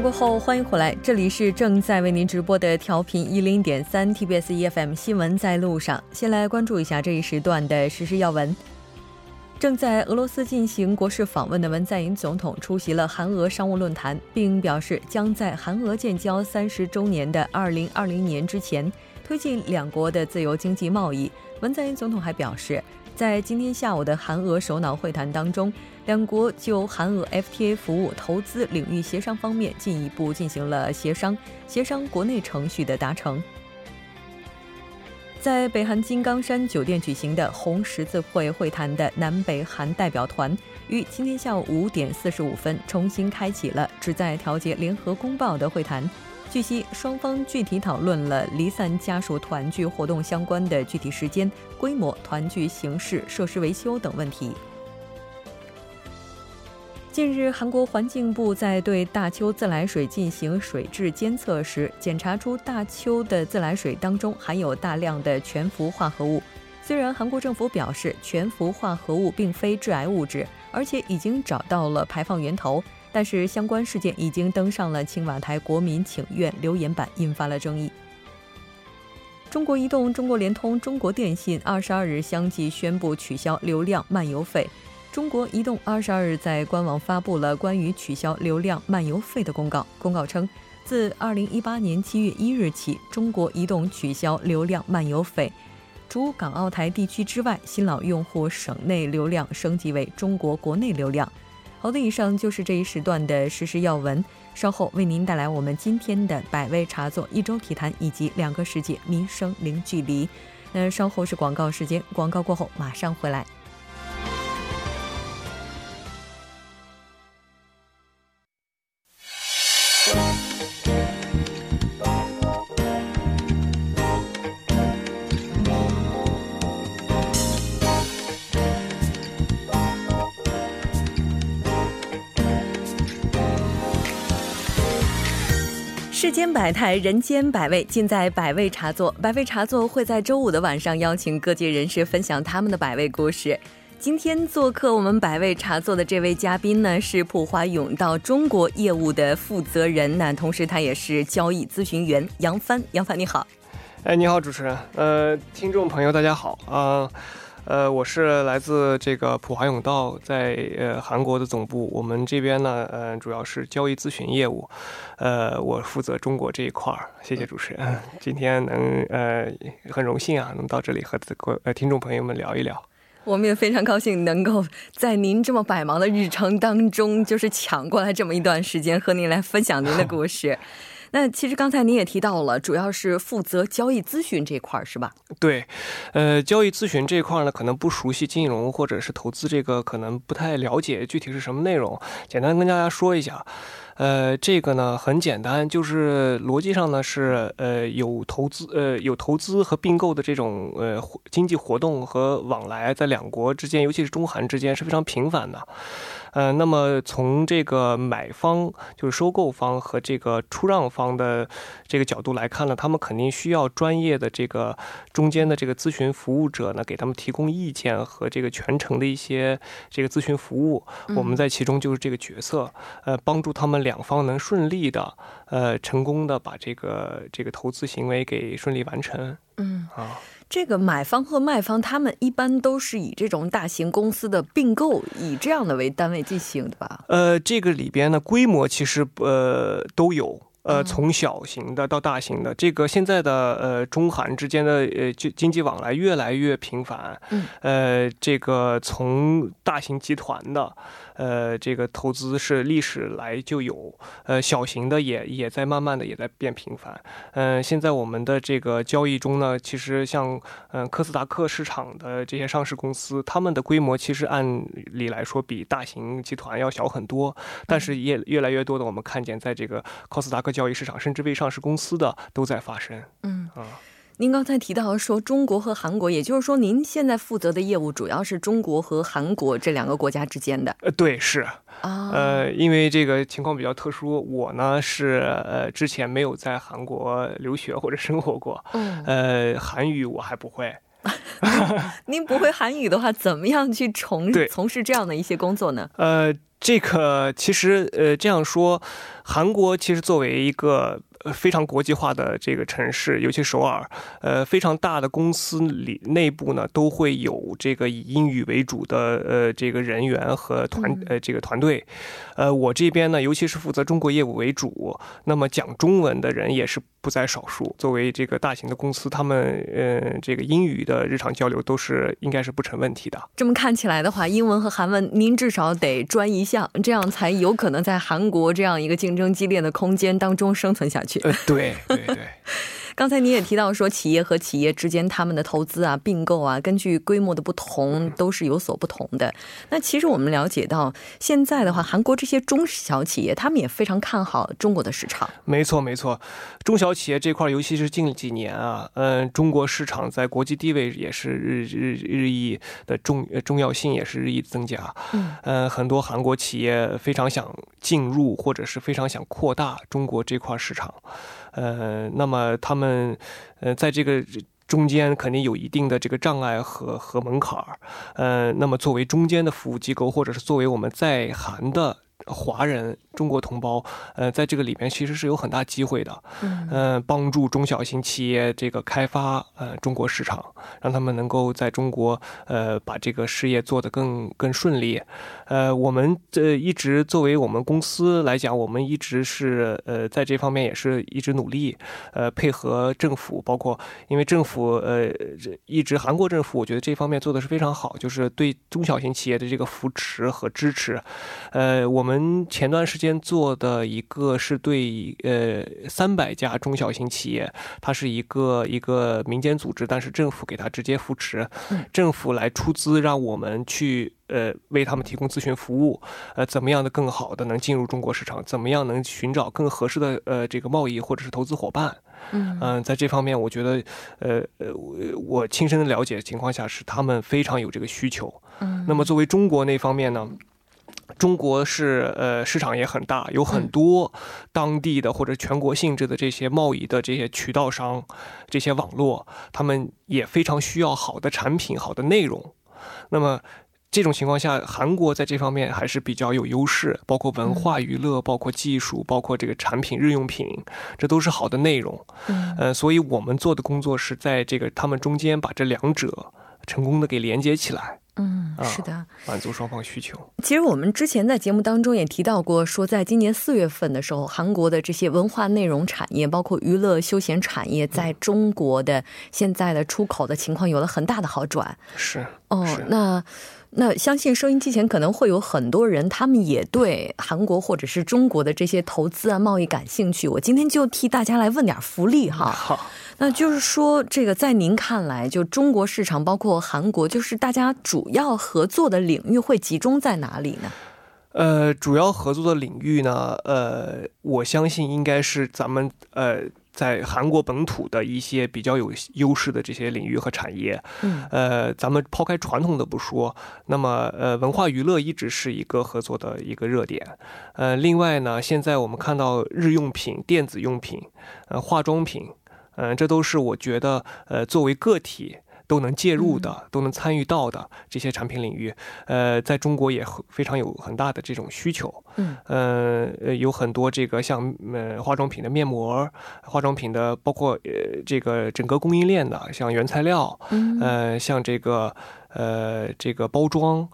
过后，欢迎回来，这里是正在为您直播的调频一零点三 TBS EFM 新闻在路上。先来关注一下这一时段的实时要闻。正在俄罗斯进行国事访问的文在寅总统出席了韩俄商务论坛，并表示将在韩俄建交三十周年的二零二零年之前推进两国的自由经济贸易。文在寅总统还表示，在今天下午的韩俄首脑会谈当中，两国就韩俄 FTA 服务投资领域协商方面进一步进行了协商，协商国内程序的达成。在北韩金刚山酒店举行的红十字会会谈的南北韩代表团，于今天下午五点四十五分重新开启了旨在调节联合公报的会谈。据悉，双方具体讨论了离散家属团聚活动相关的具体时间、规模、团聚形式、设施维修等问题。近日，韩国环境部在对大邱自来水进行水质监测时，检查出大邱的自来水当中含有大量的全氟化合物。虽然韩国政府表示全氟化合物并非致癌物质，而且已经找到了排放源头，但是相关事件已经登上了青瓦台国民请愿留言板，引发了争议。中国移动、中国联通、中国电信二十二日相继宣布取消流量漫游费。中国移动二十二日在官网发布了关于取消流量漫游费的公告。公告称，自二零一八年七月一日起，中国移动取消流量漫游费，除港澳台地区之外，新老用户省内流量升级为中国国内流量。好的，以上就是这一时段的实时要闻。稍后为您带来我们今天的百味茶座、一周体坛以及两个世界民生零距离。那稍后是广告时间，广告过后马上回来。世间百态，人间百味，尽在百味茶座。百味茶座会在周五的晚上邀请各界人士分享他们的百味故事。今天做客我们百味茶座的这位嘉宾呢，是普华永道中国业务的负责人，那同时他也是交易咨询员杨帆。杨帆你好，哎，你好，主持人，呃，听众朋友大家好啊。我是来自这个普华永道，在呃韩国的总部。我们这边呢，呃，主要是交易咨询业务，呃，我负责中国这一块儿。谢谢主持人，今天能呃很荣幸啊，能到这里和各呃听众朋友们聊一聊。我们也非常高兴能够在您这么百忙的日程当中，就是抢过来这么一段时间和您来分享您的故事。那其实刚才您也提到了，主要是负责交易咨询这块儿，是吧？对，呃，交易咨询这块儿呢，可能不熟悉金融或者是投资这个，可能不太了解具体是什么内容。简单跟大家说一下，呃，这个呢很简单，就是逻辑上呢是呃有投资呃有投资和并购的这种呃经济活动和往来，在两国之间，尤其是中韩之间是非常频繁的。呃，那么从这个买方，就是收购方和这个出让方的这个角度来看呢，他们肯定需要专业的这个中间的这个咨询服务者呢，给他们提供意见和这个全程的一些这个咨询服务。我们在其中就是这个角色，呃，帮助他们两方能顺利的，呃，成功的把这个这个投资行为给顺利完成。嗯啊。这个买方和卖方，他们一般都是以这种大型公司的并购，以这样的为单位进行的吧？呃，这个里边呢，规模其实呃都有。呃，从小型的到大型的，这个现在的呃中韩之间的呃经经济往来越来越频繁。嗯，呃，这个从大型集团的呃这个投资是历史来就有，呃小型的也也在慢慢的也在变频繁。嗯，现在我们的这个交易中呢，其实像嗯科斯达克市场的这些上市公司，他们的规模其实按理来说比大型集团要小很多，但是也越来越多的我们看见在这个科斯达克。交易市场甚至未上市公司的都在发生。嗯啊，您刚才提到说中国和韩国，也就是说您现在负责的业务主要是中国和韩国这两个国家之间的。呃，对，是啊，呃，因为这个情况比较特殊，我呢是呃之前没有在韩国留学或者生活过，嗯，呃，韩语我还不会。您不会韩语的话，怎么样去从从事这样的一些工作呢？呃。这个其实呃这样说，韩国其实作为一个。呃，非常国际化的这个城市，尤其首尔，呃，非常大的公司里内部呢，都会有这个以英语为主的呃这个人员和团呃这个团队。呃，我这边呢，尤其是负责中国业务为主，那么讲中文的人也是不在少数。作为这个大型的公司，他们呃这个英语的日常交流都是应该是不成问题的。这么看起来的话，英文和韩文您至少得专一项，这样才有可能在韩国这样一个竞争激烈的空间当中生存下去。呃，对对对。刚才你也提到说，企业和企业之间他们的投资啊、并购啊，根据规模的不同，都是有所不同的。那其实我们了解到，现在的话，韩国这些中小企业，他们也非常看好中国的市场。没错，没错，中小企业这块，尤其是近几年啊，嗯，中国市场在国际地位也是日日日益的重重要性也是日益增加。嗯，呃，很多韩国企业非常想进入，或者是非常想扩大中国这块市场。呃，那么他们，呃，在这个中间肯定有一定的这个障碍和和门槛儿。呃，那么作为中间的服务机构，或者是作为我们在韩的华人。中国同胞，呃，在这个里面其实是有很大机会的，嗯，帮助中小型企业这个开发呃中国市场，让他们能够在中国呃把这个事业做得更更顺利，呃，我们这一直作为我们公司来讲，我们一直是呃在这方面也是一直努力，呃，配合政府，包括因为政府呃一直韩国政府，我觉得这方面做的是非常好，就是对中小型企业的这个扶持和支持，呃，我们前段时间。做的一个是对呃三百家中小型企业，它是一个一个民间组织，但是政府给它直接扶持，政府来出资让我们去呃为他们提供咨询服务，呃怎么样的更好的能进入中国市场，怎么样能寻找更合适的呃这个贸易或者是投资伙伴，嗯在这方面我觉得呃呃我亲身的了解情况下是他们非常有这个需求，嗯，那么作为中国那方面呢？中国是呃市场也很大，有很多当地的或者全国性质的这些贸易的这些渠道商，这些网络，他们也非常需要好的产品、好的内容。那么这种情况下，韩国在这方面还是比较有优势，包括文化娱乐、包括技术、包括这个产品日用品，这都是好的内容。嗯，呃，所以我们做的工作是在这个他们中间把这两者成功的给连接起来。嗯，是的，满足双方需求。其实我们之前在节目当中也提到过，说在今年四月份的时候，韩国的这些文化内容产业，包括娱乐休闲产业，在中国的现在的出口的情况有了很大的好转。是哦，那。那相信收音机前可能会有很多人，他们也对韩国或者是中国的这些投资啊、贸易感兴趣。我今天就替大家来问点福利哈。好，那就是说，这个在您看来，就中国市场包括韩国，就是大家主要合作的领域会集中在哪里呢？呃，主要合作的领域呢，呃，我相信应该是咱们呃。在韩国本土的一些比较有优势的这些领域和产业，嗯，呃，咱们抛开传统的不说，那么呃，文化娱乐一直是一个合作的一个热点，呃，另外呢，现在我们看到日用品、电子用品、呃，化妆品，嗯，这都是我觉得呃，作为个体。都能介入的，都能参与到的这些产品领域，呃，在中国也非常有很大的这种需求。嗯，呃，有很多这个像呃化妆品的面膜，化妆品的包括呃这个整个供应链的，像原材料，呃，像这个呃这个包装，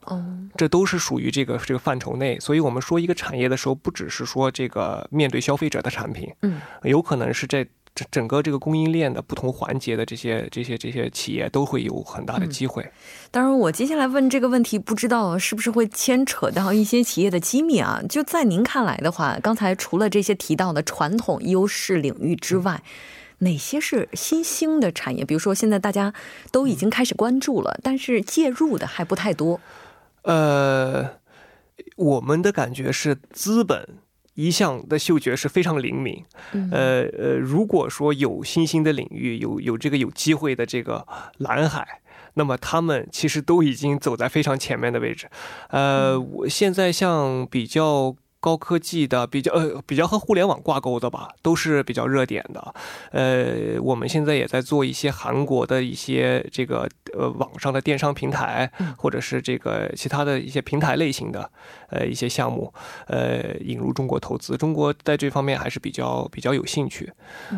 这都是属于这个这个范畴内。所以我们说一个产业的时候，不只是说这个面对消费者的产品，嗯，有可能是这。整整个这个供应链的不同环节的这些这些这些企业都会有很大的机会。当然，我接下来问这个问题，不知道是不是会牵扯到一些企业的机密啊？就在您看来的话，刚才除了这些提到的传统优势领域之外，哪些是新兴的产业？比如说，现在大家都已经开始关注了，但是介入的还不太多。呃，我们的感觉是资本。一向的嗅觉是非常灵敏，呃呃，如果说有新兴的领域，有有这个有机会的这个蓝海，那么他们其实都已经走在非常前面的位置。呃，我现在像比较高科技的，比较呃比较和互联网挂钩的吧，都是比较热点的。呃，我们现在也在做一些韩国的一些这个呃网上的电商平台，或者是这个其他的一些平台类型的呃一些项目，呃引入中国投资。中国在这方面还是比较比较有兴趣。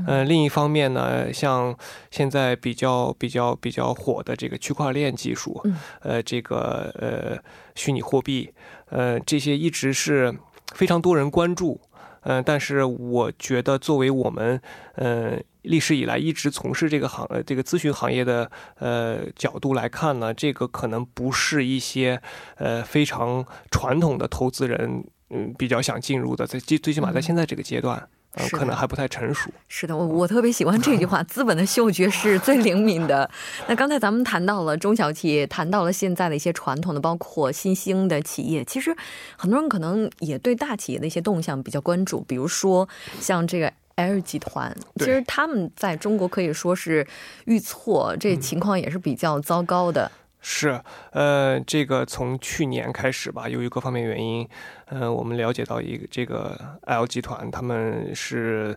嗯，另一方面呢，像现在比较比较比较火的这个区块链技术，呃，这个呃虚拟货币，呃这些一直是。非常多人关注，嗯，但是我觉得作为我们，嗯，历史以来一直从事这个行呃，这个咨询行业的，呃，角度来看呢，这个可能不是一些，呃，非常传统的投资人，嗯，比较想进入的，在最最起码在现在这个阶段。可能还不太成熟。是的，我我特别喜欢这句话：“ 资本的嗅觉是最灵敏的。”那刚才咱们谈到了中小企业，谈到了现在的一些传统的，包括新兴的企业。其实很多人可能也对大企业的一些动向比较关注，比如说像这个 L 集团，其实他们在中国可以说是遇挫，这情况也是比较糟糕的。是，呃，这个从去年开始吧，由于各方面原因，呃，我们了解到一个这个 L 集团，他们是，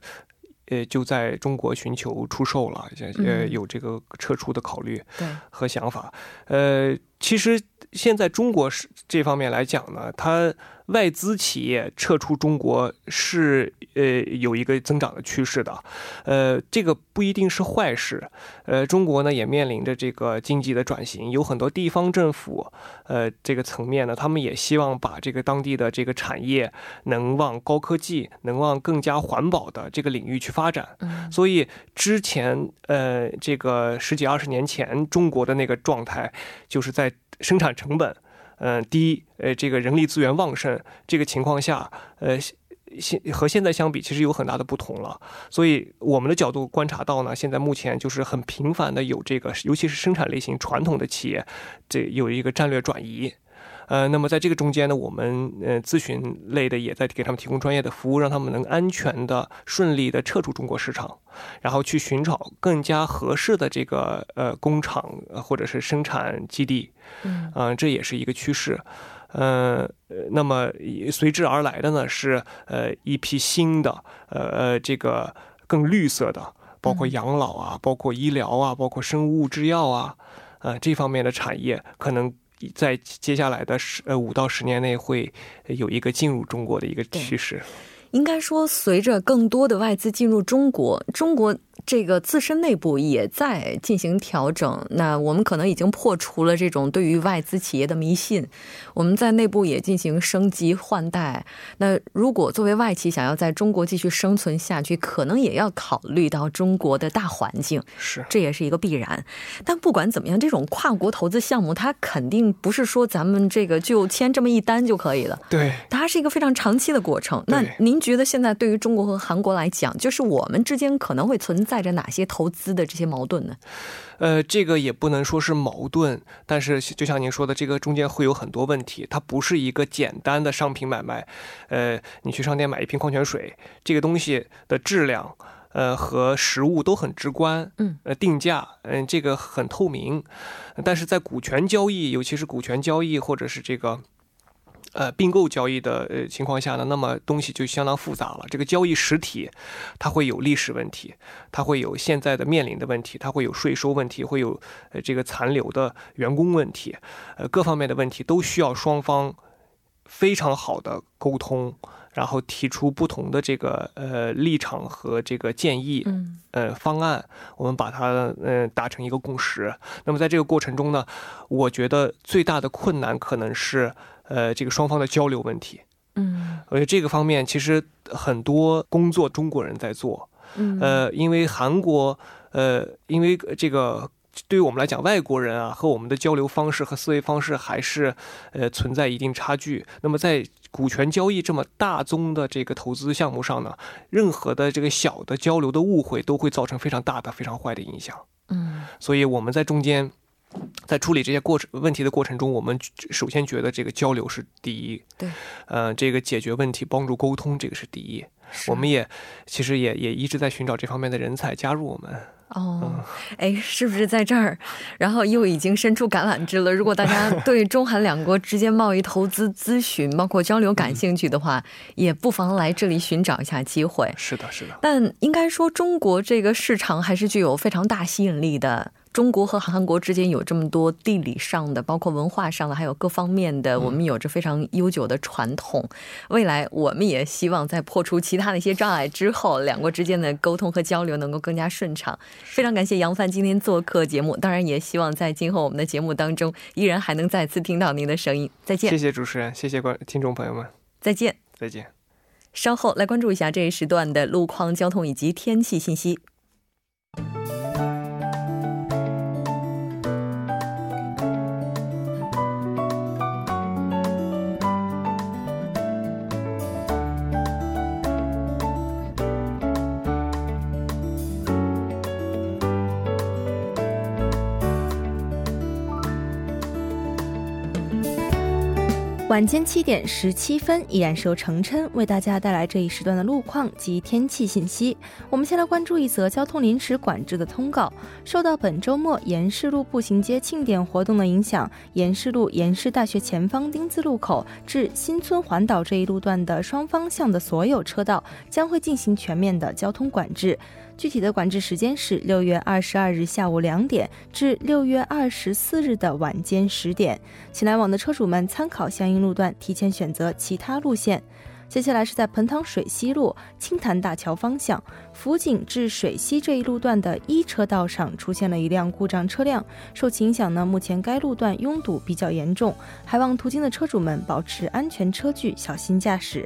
呃，就在中国寻求出售了，呃，有这个撤出的考虑和想法。呃，其实现在中国是这方面来讲呢，它。外资企业撤出中国是呃有一个增长的趋势的，呃，这个不一定是坏事。呃，中国呢也面临着这个经济的转型，有很多地方政府，呃，这个层面呢，他们也希望把这个当地的这个产业能往高科技、能往更加环保的这个领域去发展。所以之前呃，这个十几二十年前中国的那个状态，就是在生产成本。嗯，低，呃，这个人力资源旺盛这个情况下，呃，现和现在相比，其实有很大的不同了。所以我们的角度观察到呢，现在目前就是很频繁的有这个，尤其是生产类型传统的企业，这有一个战略转移。呃，那么在这个中间呢，我们呃咨询类的也在给他们提供专业的服务，让他们能安全的、顺利的撤出中国市场，然后去寻找更加合适的这个呃工厂或者是生产基地。嗯，这也是一个趋势。嗯，那么随之而来的呢是呃一批新的呃呃这个更绿色的，包括养老啊，包括医疗啊，包括生物制药啊，呃这方面的产业可能。在接下来的十呃五到十年内，会有一个进入中国的一个趋势。应该说，随着更多的外资进入中国，中国。这个自身内部也在进行调整，那我们可能已经破除了这种对于外资企业的迷信，我们在内部也进行升级换代。那如果作为外企想要在中国继续生存下去，可能也要考虑到中国的大环境，是这也是一个必然。但不管怎么样，这种跨国投资项目，它肯定不是说咱们这个就签这么一单就可以了，对，它是一个非常长期的过程。那您觉得现在对于中国和韩国来讲，就是我们之间可能会存在着哪些投资的这些矛盾呢？呃，这个也不能说是矛盾，但是就像您说的，这个中间会有很多问题。它不是一个简单的商品买卖。呃，你去商店买一瓶矿泉水，这个东西的质量，呃，和实物都很直观。嗯，呃，定价，嗯，这个很透明。但是在股权交易，尤其是股权交易或者是这个。呃，并购交易的呃情况下呢，那么东西就相当复杂了。这个交易实体，它会有历史问题，它会有现在的面临的问题，它会有税收问题，会有呃这个残留的员工问题，呃各方面的问题都需要双方非常好的沟通，然后提出不同的这个呃立场和这个建议，呃方案，我们把它嗯达成一个共识。那么在这个过程中呢，我觉得最大的困难可能是。呃，这个双方的交流问题，嗯，而且这个方面其实很多工作中国人在做，嗯，呃，因为韩国，呃，因为这个对于我们来讲，外国人啊和我们的交流方式和思维方式还是呃存在一定差距。那么在股权交易这么大宗的这个投资项目上呢，任何的这个小的交流的误会都会造成非常大的、非常坏的影响，嗯，所以我们在中间。在处理这些过程问题的过程中，我们首先觉得这个交流是第一，对，呃，这个解决问题、帮助沟通，这个是第一。我们也其实也也一直在寻找这方面的人才加入我们。哦，哎，是不是在这儿？然后又已经伸出橄榄枝了。如果大家 对中韩两国之间贸易、投资、咨询，包括交流感兴趣的话，也不妨来这里寻找一下机会。是的，是的。但应该说，中国这个市场还是具有非常大吸引力的。中国和韩国之间有这么多地理上的，包括文化上的，还有各方面的，我们有着非常悠久的传统。未来我们也希望在破除其他的一些障碍之后，两国之间的沟通和交流能够更加顺畅。非常感谢杨帆今天做客节目，当然也希望在今后我们的节目当中，依然还能再次听到您的声音。再见，谢谢主持人，谢谢观听众朋友们，再见，再见。稍后来关注一下这一时段的路况、交通以及天气信息。晚间七点十七分，依然是由程琛为大家带来这一时段的路况及天气信息。我们先来关注一则交通临时管制的通告。受到本周末延世路步行街庆典活动的影响，延世路延世大学前方丁字路口至新村环岛这一路段的双方向的所有车道将会进行全面的交通管制。具体的管制时间是六月二十二日下午两点至六月二十四日的晚间十点，请来往的车主们参考相应路段，提前选择其他路线。接下来是在彭塘水西路青潭大桥方向福井至水西这一路段的一车道上出现了一辆故障车辆，受其影响呢，目前该路段拥堵比较严重，还望途经的车主们保持安全车距，小心驾驶。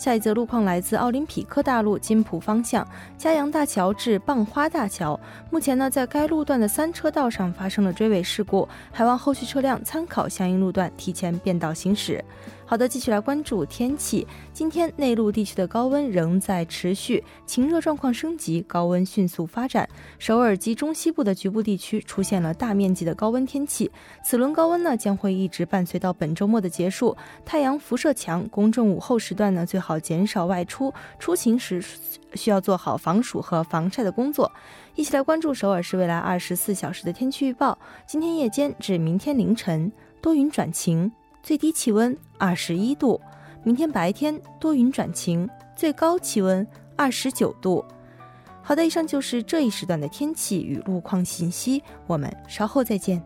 下一则路况来自奥林匹克大路金浦方向嘉阳大桥至蚌花大桥，目前呢，在该路段的三车道上发生了追尾事故，还望后续车辆参考相应路段提前变道行驶。好的，继续来关注天气。今天内陆地区的高温仍在持续，晴热状况升级，高温迅速发展。首尔及中西部的局部地区出现了大面积的高温天气。此轮高温呢将会一直伴随到本周末的结束。太阳辐射强，公众午后时段呢最好减少外出，出行时需要做好防暑和防晒的工作。一起来关注首尔市未来二十四小时的天气预报。今天夜间至明天凌晨多云转晴。最低气温二十一度，明天白天多云转晴，最高气温二十九度。好的，以上就是这一时段的天气与路况信息，我们稍后再见。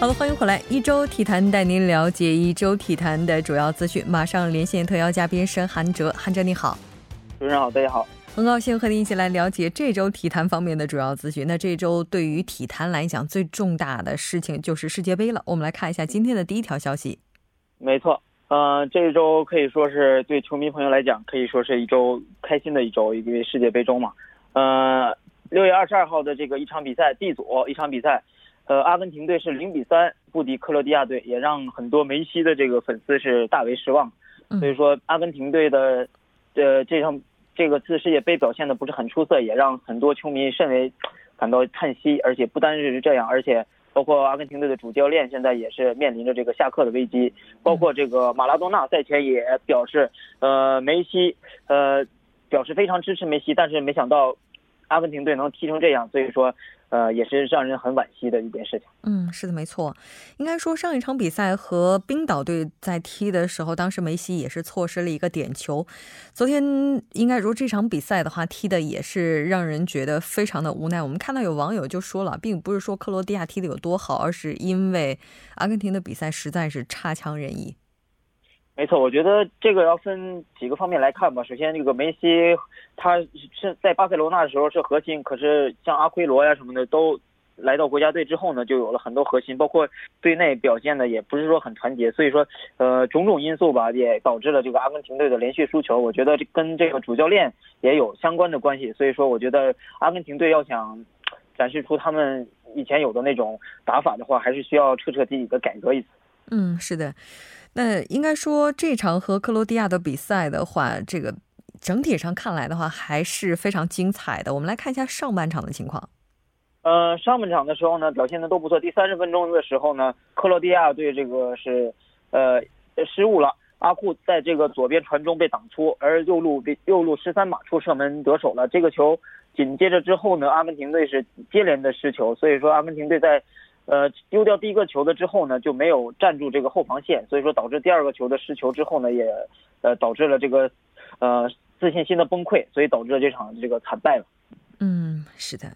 好的，欢迎回来，一周体坛带您了解一周体坛的主要资讯。马上连线特邀嘉宾申韩哲，韩哲你好，主持人好，大家好，很高兴和您一起来了解这周体坛方面的主要资讯。那这周对于体坛来讲，最重大的事情就是世界杯了。我们来看一下今天的第一条消息。没错，嗯，这一周可以说是对球迷朋友来讲，可以说是一周开心的一周，因为世界杯中嘛。呃，六月二十二号的这个一场比赛，D 组一场比赛。呃，阿根廷队是零比三不敌克罗地亚队，也让很多梅西的这个粉丝是大为失望。所以说，阿根廷队的呃这场这个次世界杯表现的不是很出色，也让很多球迷甚为感到叹息。而且不单是这样，而且包括阿根廷队的主教练现在也是面临着这个下课的危机。包括这个马拉多纳赛前也表示，呃，梅西呃表示非常支持梅西，但是没想到阿根廷队能踢成这样，所以说。呃，也是让人很惋惜的一件事情。嗯，是的，没错。应该说，上一场比赛和冰岛队在踢的时候，当时梅西也是错失了一个点球。昨天应该说这场比赛的话，踢的也是让人觉得非常的无奈。我们看到有网友就说了，并不是说克罗地亚踢的有多好，而是因为阿根廷的比赛实在是差强人意。没错，我觉得这个要分几个方面来看吧。首先，这个梅西他是在巴塞罗那的时候是核心，可是像阿奎罗呀什么的都来到国家队之后呢，就有了很多核心，包括队内表现的也不是说很团结，所以说，呃，种种因素吧，也导致了这个阿根廷队的连续输球。我觉得这跟这个主教练也有相关的关系。所以说，我觉得阿根廷队要想展示出他们以前有的那种打法的话，还是需要彻彻底底的改革一次。嗯，是的。那应该说这场和克罗地亚的比赛的话，这个。整体上看来的话，还是非常精彩的。我们来看一下上半场的情况。呃，上半场的时候呢，表现的都不错。第三十分钟的时候呢，克罗地亚队这个是呃失误了，阿库在这个左边传中被挡出，而右路被右路十三码处射门得手了。这个球紧接着之后呢，阿根廷队是接连的失球，所以说阿根廷队在呃丢掉第一个球的之后呢，就没有站住这个后防线，所以说导致第二个球的失球之后呢，也呃导致了这个呃。自信心的崩溃，所以导致了这场这个惨败了。嗯，是的，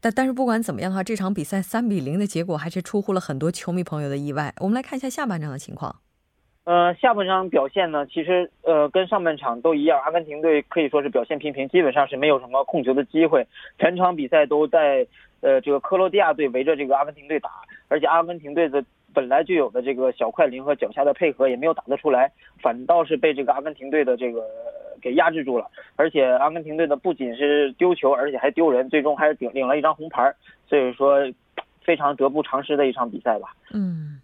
但但是不管怎么样的话，这场比赛三比零的结果还是出乎了很多球迷朋友的意外。我们来看一下下半场的情况。呃，下半场表现呢，其实呃跟上半场都一样，阿根廷队可以说是表现平平，基本上是没有什么控球的机会，全场比赛都在呃这个克罗地亚队围着这个阿根廷队打，而且阿根廷队的本来就有的这个小快灵和脚下的配合也没有打得出来，反倒是被这个阿根廷队的这个。给压制住了，而且阿根廷队的不仅是丢球，而且还丢人，最终还是领领了一张红牌，所以说非常得不偿失的一场比赛吧。嗯，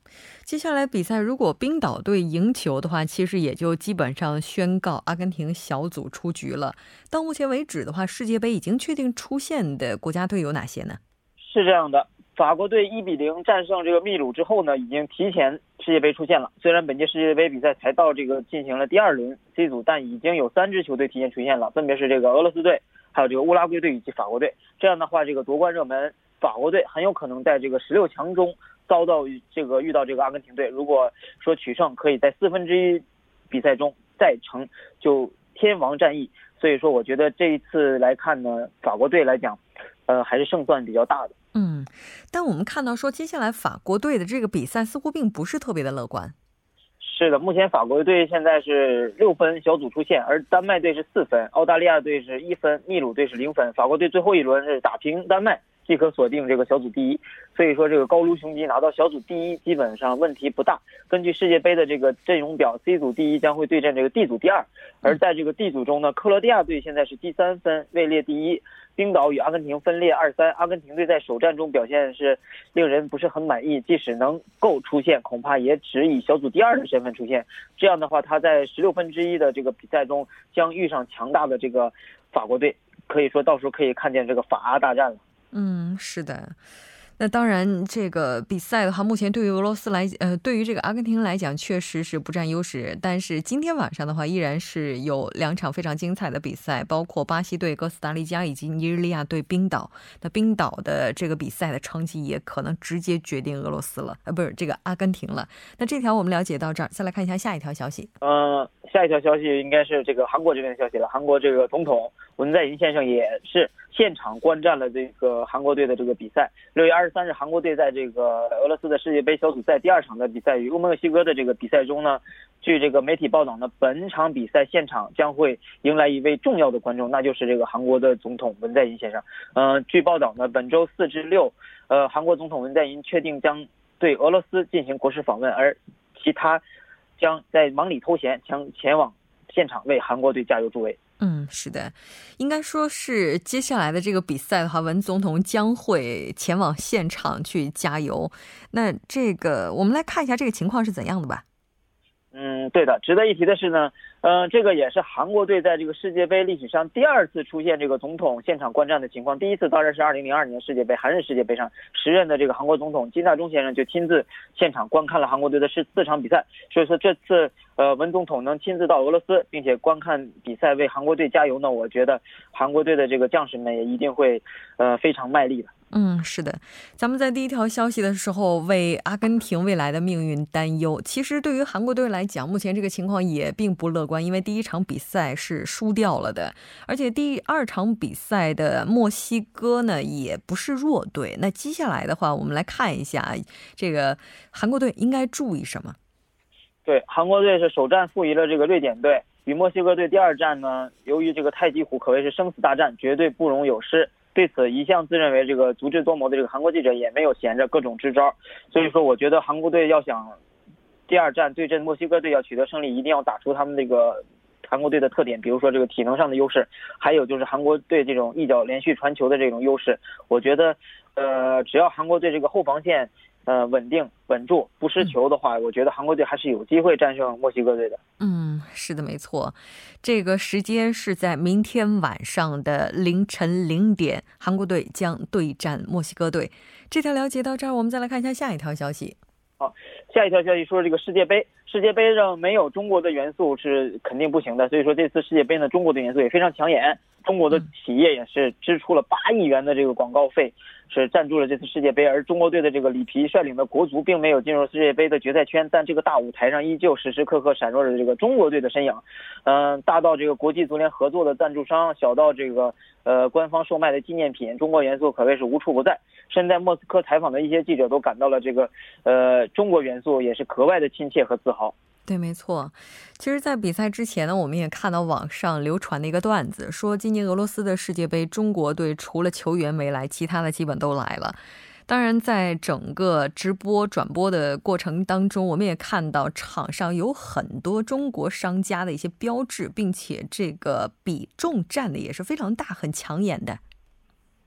接下来比赛如果冰岛队赢球的话，其实也就基本上宣告阿根廷小组出局了。到目前为止的话，世界杯已经确定出线的国家队有哪些呢？是这样的。法国队一比零战胜这个秘鲁之后呢，已经提前世界杯出线了。虽然本届世界杯比赛才到这个进行了第二轮 C 组，但已经有三支球队提前出线了，分别是这个俄罗斯队、还有这个乌拉圭队以及法国队。这样的话，这个夺冠热门法国队很有可能在这个十六强中遭到这个遇到这个阿根廷队。如果说取胜，可以在四分之一比赛中再成就天王战役。所以说，我觉得这一次来看呢，法国队来讲，呃，还是胜算比较大的。嗯，但我们看到说，接下来法国队的这个比赛似乎并不是特别的乐观。是的，目前法国队现在是六分小组出线，而丹麦队是四分，澳大利亚队是一分，秘鲁队是零分。法国队最后一轮是打平丹麦。即可锁定这个小组第一，所以说这个高卢雄鸡拿到小组第一基本上问题不大。根据世界杯的这个阵容表，C 组第一将会对阵这个 D 组第二，而在这个 D 组中呢，克罗地亚队现在是第三分，位列第一。冰岛与阿根廷分列二三，阿根廷队在首战中表现是令人不是很满意，即使能够出现，恐怕也只以小组第二的身份出现。这样的话，他在十六分之一的这个比赛中将遇上强大的这个法国队，可以说到时候可以看见这个法阿大战了。嗯，是的。那当然，这个比赛的话，目前对于俄罗斯来，呃，对于这个阿根廷来讲，确实是不占优势。但是今天晚上的话，依然是有两场非常精彩的比赛，包括巴西队哥斯达黎加以及尼日利亚对冰岛。那冰岛的这个比赛的成绩也可能直接决定俄罗斯了，呃，不是这个阿根廷了。那这条我们了解到这儿，再来看一下下一条消息。嗯，下一条消息应该是这个韩国这边的消息了。韩国这个总统文在寅先生也是现场观战了这个韩国队的这个比赛。六月二十。三日，韩国队在这个俄罗斯的世界杯小组赛第二场的比赛与墨西哥的这个比赛中呢，据这个媒体报道呢，本场比赛现场将会迎来一位重要的观众，那就是这个韩国的总统文在寅先生。嗯，据报道呢，本周四至六，呃，韩国总统文在寅确定将对俄罗斯进行国事访问，而其他将在忙里偷闲，将前往现场为韩国队加油助威。嗯，是的，应该说是接下来的这个比赛的话，文总统将会前往现场去加油。那这个我们来看一下这个情况是怎样的吧。嗯，对的。值得一提的是呢，嗯，这个也是韩国队在这个世界杯历史上第二次出现这个总统现场观战的情况。第一次当然是2002年世界杯韩日世界杯上，时任的这个韩国总统金大中先生就亲自现场观看了韩国队的四四场比赛。所以说这次呃文总统能亲自到俄罗斯，并且观看比赛为韩国队加油呢，我觉得韩国队的这个将士们也一定会呃非常卖力的。嗯，是的，咱们在第一条消息的时候为阿根廷未来的命运担忧。其实对于韩国队来讲，目前这个情况也并不乐观，因为第一场比赛是输掉了的，而且第二场比赛的墨西哥呢也不是弱队。那接下来的话，我们来看一下这个韩国队应该注意什么？对，韩国队是首战负于了这个瑞典队，与墨西哥队第二战呢，由于这个太极虎可谓是生死大战，绝对不容有失。对此一向自认为这个足智多谋的这个韩国记者也没有闲着，各种支招。所以说，我觉得韩国队要想第二战对阵墨西哥队要取得胜利，一定要打出他们那个韩国队的特点，比如说这个体能上的优势，还有就是韩国队这种一脚连续传球的这种优势。我觉得，呃，只要韩国队这个后防线。呃，稳定稳住不失球的话，我觉得韩国队还是有机会战胜墨西哥队的。嗯，是的，没错。这个时间是在明天晚上的凌晨零点，韩国队将对战墨西哥队。这条了解到这儿，我们再来看一下下一条消息。好，下一条消息说这个世界杯，世界杯上没有中国的元素是肯定不行的，所以说这次世界杯呢，中国的元素也非常抢眼。中国的企业也是支出了八亿元的这个广告费。是赞助了这次世界杯，而中国队的这个里皮率领的国足并没有进入世界杯的决赛圈，但这个大舞台上依旧时时刻刻闪烁着这个中国队的身影。嗯，大到这个国际足联合作的赞助商，小到这个呃官方售卖的纪念品，中国元素可谓是无处不在。身在莫斯科采访的一些记者都感到了这个呃中国元素也是格外的亲切和自豪。对，没错。其实，在比赛之前呢，我们也看到网上流传的一个段子，说今年俄罗斯的世界杯，中国队除了球员没来，其他的基本都来了。当然，在整个直播转播的过程当中，我们也看到场上有很多中国商家的一些标志，并且这个比重占的也是非常大、很抢眼的。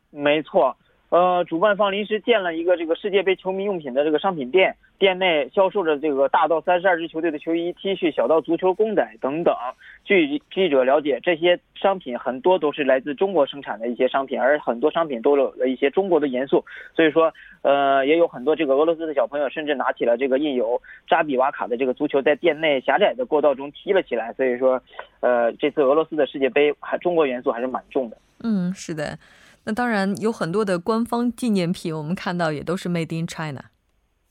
没错。呃，主办方临时建了一个这个世界杯球迷用品的这个商品店，店内销售着这个大到三十二支球队的球衣、T 恤，小到足球公仔等等。据记者了解，这些商品很多都是来自中国生产的一些商品，而很多商品都有了一些中国的元素。所以说，呃，也有很多这个俄罗斯的小朋友甚至拿起了这个印有扎比瓦卡的这个足球，在店内狭窄的过道中踢了起来。所以说，呃，这次俄罗斯的世界杯还中国元素还是蛮重的。嗯，是的。那当然有很多的官方纪念品，我们看到也都是 Made in China，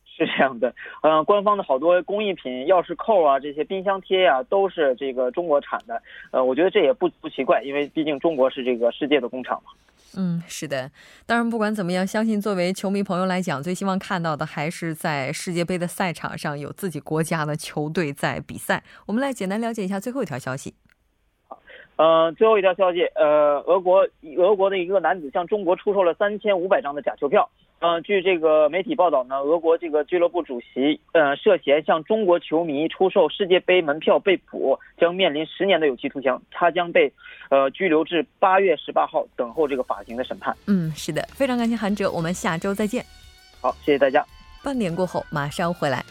是这样的。嗯，官方的好多工艺品、钥匙扣啊，这些冰箱贴呀，都是这个中国产的。呃，我觉得这也不不奇怪，因为毕竟中国是这个世界的工厂嘛。嗯，是的。当然，不管怎么样，相信作为球迷朋友来讲，最希望看到的还是在世界杯的赛场上有自己国家的球队在比赛。我们来简单了解一下最后一条消息。嗯，最后一条消息，呃，俄国俄国的一个男子向中国出售了三千五百张的假球票。嗯，据这个媒体报道呢，俄国这个俱乐部主席，呃，涉嫌向中国球迷出售世界杯门票被捕，将面临十年的有期徒刑。他将被，呃，拘留至八月十八号，等候这个法庭的审判。嗯，是的，非常感谢韩哲，我们下周再见。好，谢谢大家。半点过后马上回来。